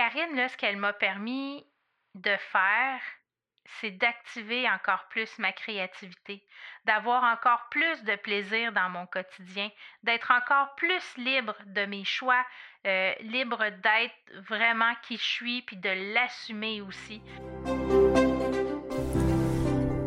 Karine, là, ce qu'elle m'a permis de faire, c'est d'activer encore plus ma créativité, d'avoir encore plus de plaisir dans mon quotidien, d'être encore plus libre de mes choix, euh, libre d'être vraiment qui je suis, puis de l'assumer aussi.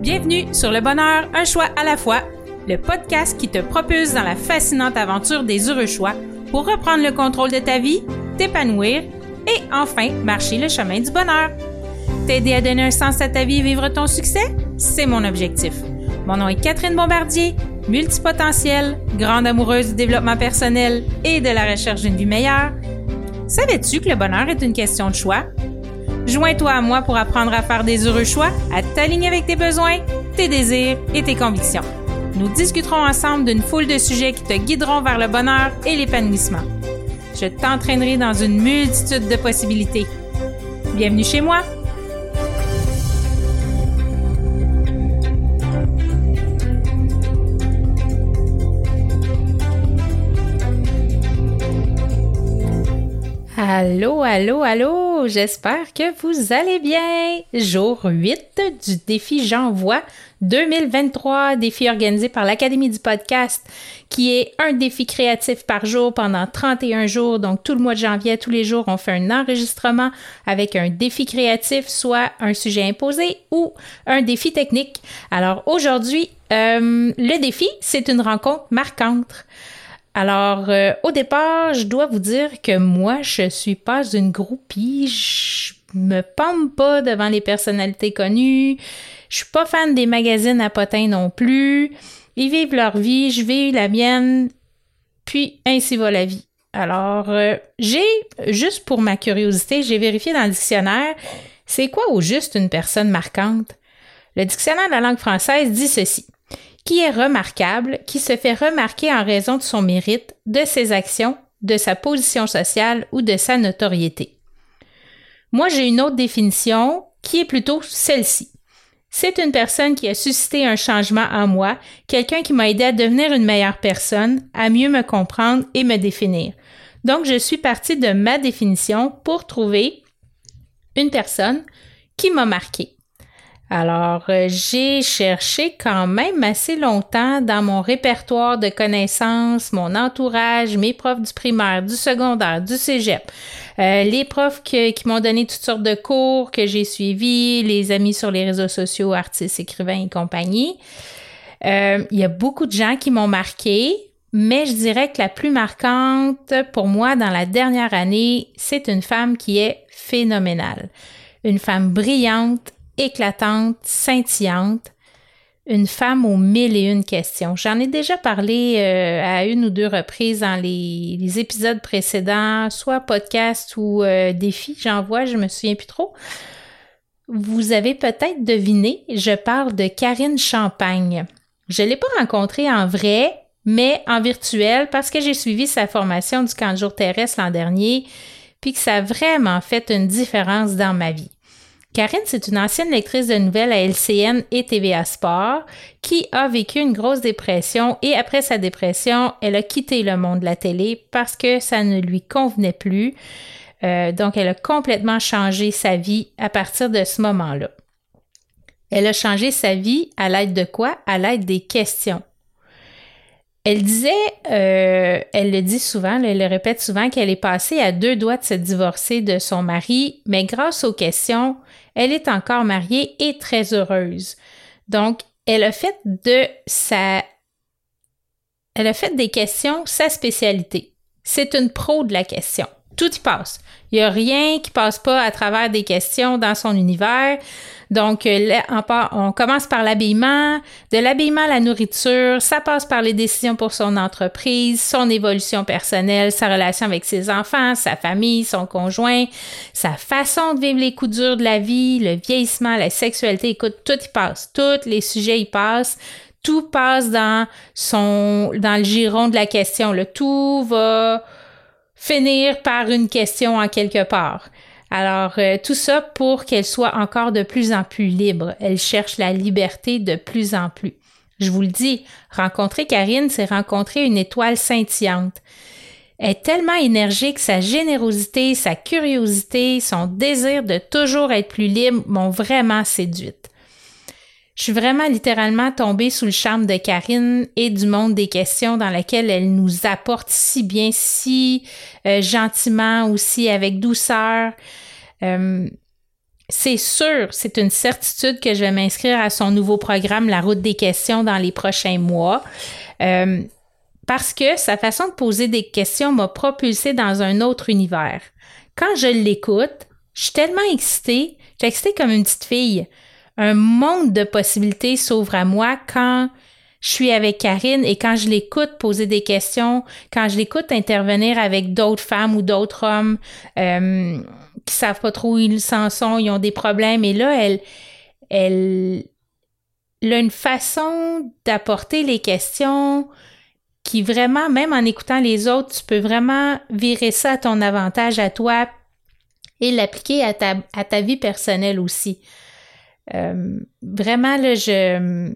Bienvenue sur Le Bonheur, un choix à la fois, le podcast qui te propulse dans la fascinante aventure des heureux choix pour reprendre le contrôle de ta vie, t'épanouir et enfin marcher le chemin du bonheur. T'aider à donner un sens à ta vie et vivre ton succès, c'est mon objectif. Mon nom est Catherine Bombardier, multipotentielle, grande amoureuse du développement personnel et de la recherche d'une vie meilleure. Savais-tu que le bonheur est une question de choix? Joins-toi à moi pour apprendre à faire des heureux choix, à t'aligner avec tes besoins, tes désirs et tes convictions. Nous discuterons ensemble d'une foule de sujets qui te guideront vers le bonheur et l'épanouissement. Je t'entraînerai dans une multitude de possibilités. Bienvenue chez moi! Allô, allô, allô, j'espère que vous allez bien. Jour 8 du défi J'envoie 2023, défi organisé par l'Académie du podcast, qui est un défi créatif par jour pendant 31 jours. Donc, tout le mois de janvier, tous les jours, on fait un enregistrement avec un défi créatif, soit un sujet imposé ou un défi technique. Alors, aujourd'hui, euh, le défi, c'est une rencontre marquante. Alors, euh, au départ, je dois vous dire que moi, je suis pas une groupie. Je me pomme pas devant les personnalités connues. Je suis pas fan des magazines à potins non plus. Ils vivent leur vie, je vis la mienne. Puis, ainsi va la vie. Alors, euh, j'ai, juste pour ma curiosité, j'ai vérifié dans le dictionnaire, c'est quoi au juste une personne marquante? Le dictionnaire de la langue française dit ceci qui est remarquable, qui se fait remarquer en raison de son mérite, de ses actions, de sa position sociale ou de sa notoriété. Moi, j'ai une autre définition qui est plutôt celle-ci. C'est une personne qui a suscité un changement en moi, quelqu'un qui m'a aidé à devenir une meilleure personne, à mieux me comprendre et me définir. Donc, je suis partie de ma définition pour trouver une personne qui m'a marqué. Alors, euh, j'ai cherché quand même assez longtemps dans mon répertoire de connaissances, mon entourage, mes profs du primaire, du secondaire, du cégep, euh, les profs qui m'ont donné toutes sortes de cours que j'ai suivis, les amis sur les réseaux sociaux, artistes, écrivains et compagnie. Euh, il y a beaucoup de gens qui m'ont marqué, mais je dirais que la plus marquante pour moi dans la dernière année, c'est une femme qui est phénoménale. Une femme brillante, éclatante, scintillante, une femme aux mille et une questions. J'en ai déjà parlé euh, à une ou deux reprises dans les, épisodes précédents, soit podcast ou euh, défi, j'en vois, je me souviens plus trop. Vous avez peut-être deviné, je parle de Karine Champagne. Je ne l'ai pas rencontrée en vrai, mais en virtuel parce que j'ai suivi sa formation du camp de jour terrestre l'an dernier, puis que ça a vraiment fait une différence dans ma vie. Karine, c'est une ancienne lectrice de nouvelles à LCN et TVA Sport qui a vécu une grosse dépression et après sa dépression, elle a quitté le monde de la télé parce que ça ne lui convenait plus. Euh, donc, elle a complètement changé sa vie à partir de ce moment-là. Elle a changé sa vie à l'aide de quoi? À l'aide des questions. Elle disait, euh, elle le dit souvent, elle le répète souvent, qu'elle est passée à deux doigts de se divorcer de son mari, mais grâce aux questions, elle est encore mariée et très heureuse. Donc, elle a fait de sa... Elle a fait des questions sa spécialité. C'est une pro de la question. Tout y passe. Il n'y a rien qui passe pas à travers des questions dans son univers. Donc, euh, on commence par l'habillement, de l'habillement à la nourriture, ça passe par les décisions pour son entreprise, son évolution personnelle, sa relation avec ses enfants, sa famille, son conjoint, sa façon de vivre les coups durs de la vie, le vieillissement, la sexualité. Écoute, tout y passe. Tous les sujets y passent. Tout passe dans son, dans le giron de la question. Le tout va finir par une question en quelque part. Alors, euh, tout ça pour qu'elle soit encore de plus en plus libre. Elle cherche la liberté de plus en plus. Je vous le dis, rencontrer Karine, c'est rencontrer une étoile scintillante. est tellement énergique, sa générosité, sa curiosité, son désir de toujours être plus libre m'ont vraiment séduite. Je suis vraiment littéralement tombée sous le charme de Karine et du monde des questions dans lequel elle nous apporte si bien, si euh, gentiment aussi, avec douceur. Euh, c'est sûr, c'est une certitude que je vais m'inscrire à son nouveau programme La route des questions dans les prochains mois. Euh, parce que sa façon de poser des questions m'a propulsée dans un autre univers. Quand je l'écoute, je suis tellement excitée, je suis excitée comme une petite fille un monde de possibilités s'ouvre à moi quand je suis avec Karine et quand je l'écoute poser des questions, quand je l'écoute intervenir avec d'autres femmes ou d'autres hommes euh, qui savent pas trop où ils s'en sont, ils ont des problèmes. Et là, elle, elle, a une façon d'apporter les questions qui vraiment, même en écoutant les autres, tu peux vraiment virer ça à ton avantage à toi et l'appliquer à ta, à ta vie personnelle aussi. Euh, vraiment, là, je.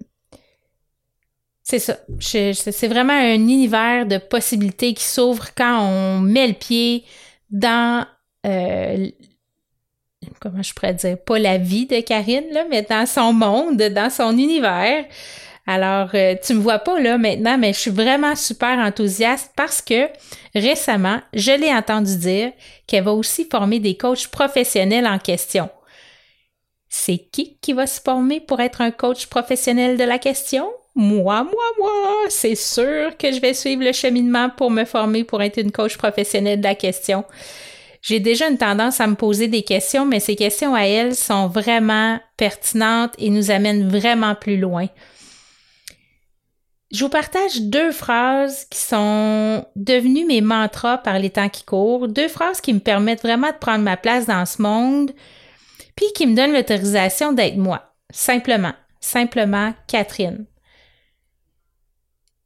C'est ça. c'est vraiment un univers de possibilités qui s'ouvre quand on met le pied dans. Euh, comment je pourrais dire? Pas la vie de Karine, là, mais dans son monde, dans son univers. Alors, euh, tu me vois pas là maintenant, mais je suis vraiment super enthousiaste parce que récemment, je l'ai entendu dire qu'elle va aussi former des coachs professionnels en question. C'est qui qui va se former pour être un coach professionnel de la question? Moi, moi, moi! C'est sûr que je vais suivre le cheminement pour me former pour être une coach professionnelle de la question. J'ai déjà une tendance à me poser des questions, mais ces questions à elle sont vraiment pertinentes et nous amènent vraiment plus loin. Je vous partage deux phrases qui sont devenues mes mantras par les temps qui courent, deux phrases qui me permettent vraiment de prendre ma place dans ce monde, puis qui me donne l'autorisation d'être moi. Simplement. Simplement Catherine.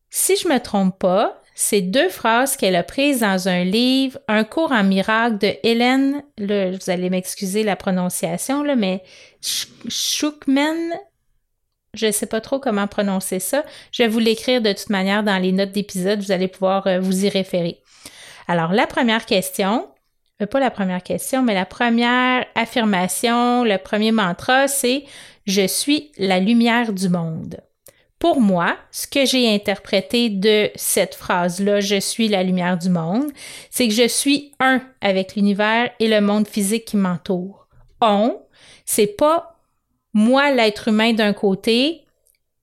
Si je me trompe pas, c'est deux phrases qu'elle a prises dans un livre, Un cours en miracle de Hélène, là, vous allez m'excuser la prononciation, là, mais Schuckman, je ne sais pas trop comment prononcer ça. Je vais vous l'écrire de toute manière dans les notes d'épisode, vous allez pouvoir euh, vous y référer. Alors, la première question, pas la première question, mais la première affirmation, le premier mantra, c'est Je suis la lumière du monde. Pour moi, ce que j'ai interprété de cette phrase-là, je suis la lumière du monde, c'est que je suis un avec l'univers et le monde physique qui m'entoure. On, c'est pas moi l'être humain d'un côté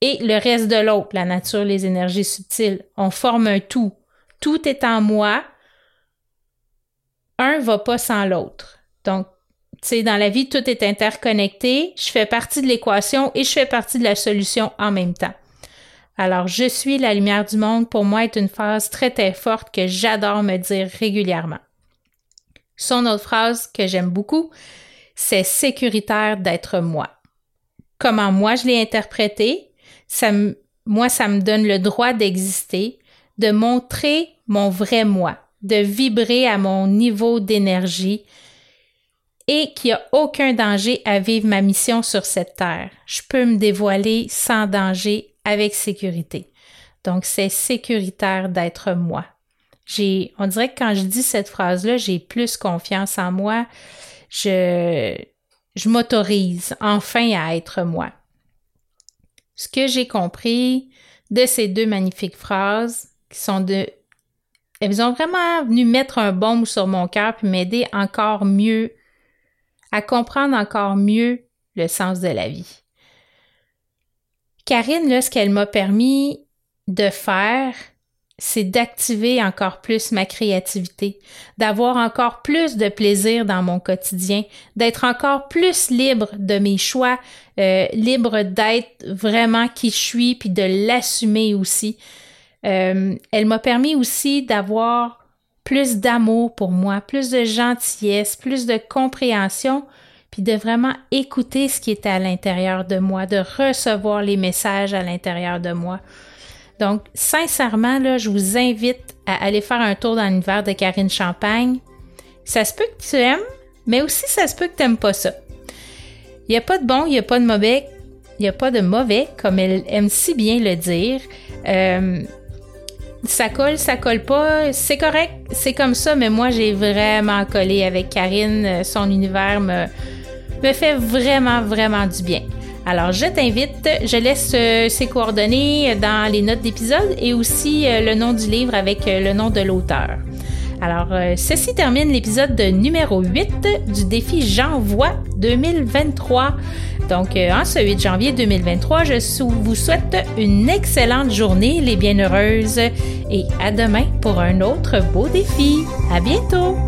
et le reste de l'autre, la nature, les énergies subtiles. On forme un tout. Tout est en moi, un va pas sans l'autre. Donc, tu sais, dans la vie, tout est interconnecté. Je fais partie de l'équation et je fais partie de la solution en même temps. Alors, je suis la lumière du monde, pour moi, est une phrase très, très forte que j'adore me dire régulièrement. Son autre phrase que j'aime beaucoup, c'est sécuritaire d'être moi. Comment moi je l'ai interprété, ça moi, ça me donne le droit d'exister, de montrer mon vrai moi de vibrer à mon niveau d'énergie et qu'il n'y a aucun danger à vivre ma mission sur cette terre. Je peux me dévoiler sans danger avec sécurité. Donc, c'est sécuritaire d'être moi. J'ai, on dirait que quand je dis cette phrase-là, j'ai plus confiance en moi. Je, je m'autorise enfin à être moi. Ce que j'ai compris de ces deux magnifiques phrases, qui sont de elles ont vraiment venu mettre un baume sur mon cœur puis m'aider encore mieux à comprendre encore mieux le sens de la vie. Karine, là, ce qu'elle m'a permis de faire, c'est d'activer encore plus ma créativité, d'avoir encore plus de plaisir dans mon quotidien, d'être encore plus libre de mes choix, euh, libre d'être vraiment qui je suis, puis de l'assumer aussi. Euh, elle m'a permis aussi d'avoir plus d'amour pour moi, plus de gentillesse, plus de compréhension, puis de vraiment écouter ce qui était à l'intérieur de moi, de recevoir les messages à l'intérieur de moi. Donc, sincèrement, je vous invite à aller faire un tour dans l'univers de Karine Champagne. Ça se peut que tu aimes, mais aussi ça se peut que tu n'aimes pas ça. Il n'y a pas de bon, il n'y a pas de mauvais, il n'y a pas de mauvais, comme elle aime si bien le dire. Euh, ça colle, ça colle pas, c'est correct, c'est comme ça, mais moi j'ai vraiment collé avec Karine. Son univers me, fait vraiment, vraiment du bien. Alors, je t'invite, je laisse euh, ses coordonnées dans les notes d'épisode et aussi euh, le nom du livre avec euh, le nom de l'auteur. Alors, ceci termine l'épisode numéro 8 du défi J'envoie 2023. Donc, en ce 8 janvier 2023, je vous souhaite une excellente journée, les bienheureuses, et à demain pour un autre beau défi. À bientôt!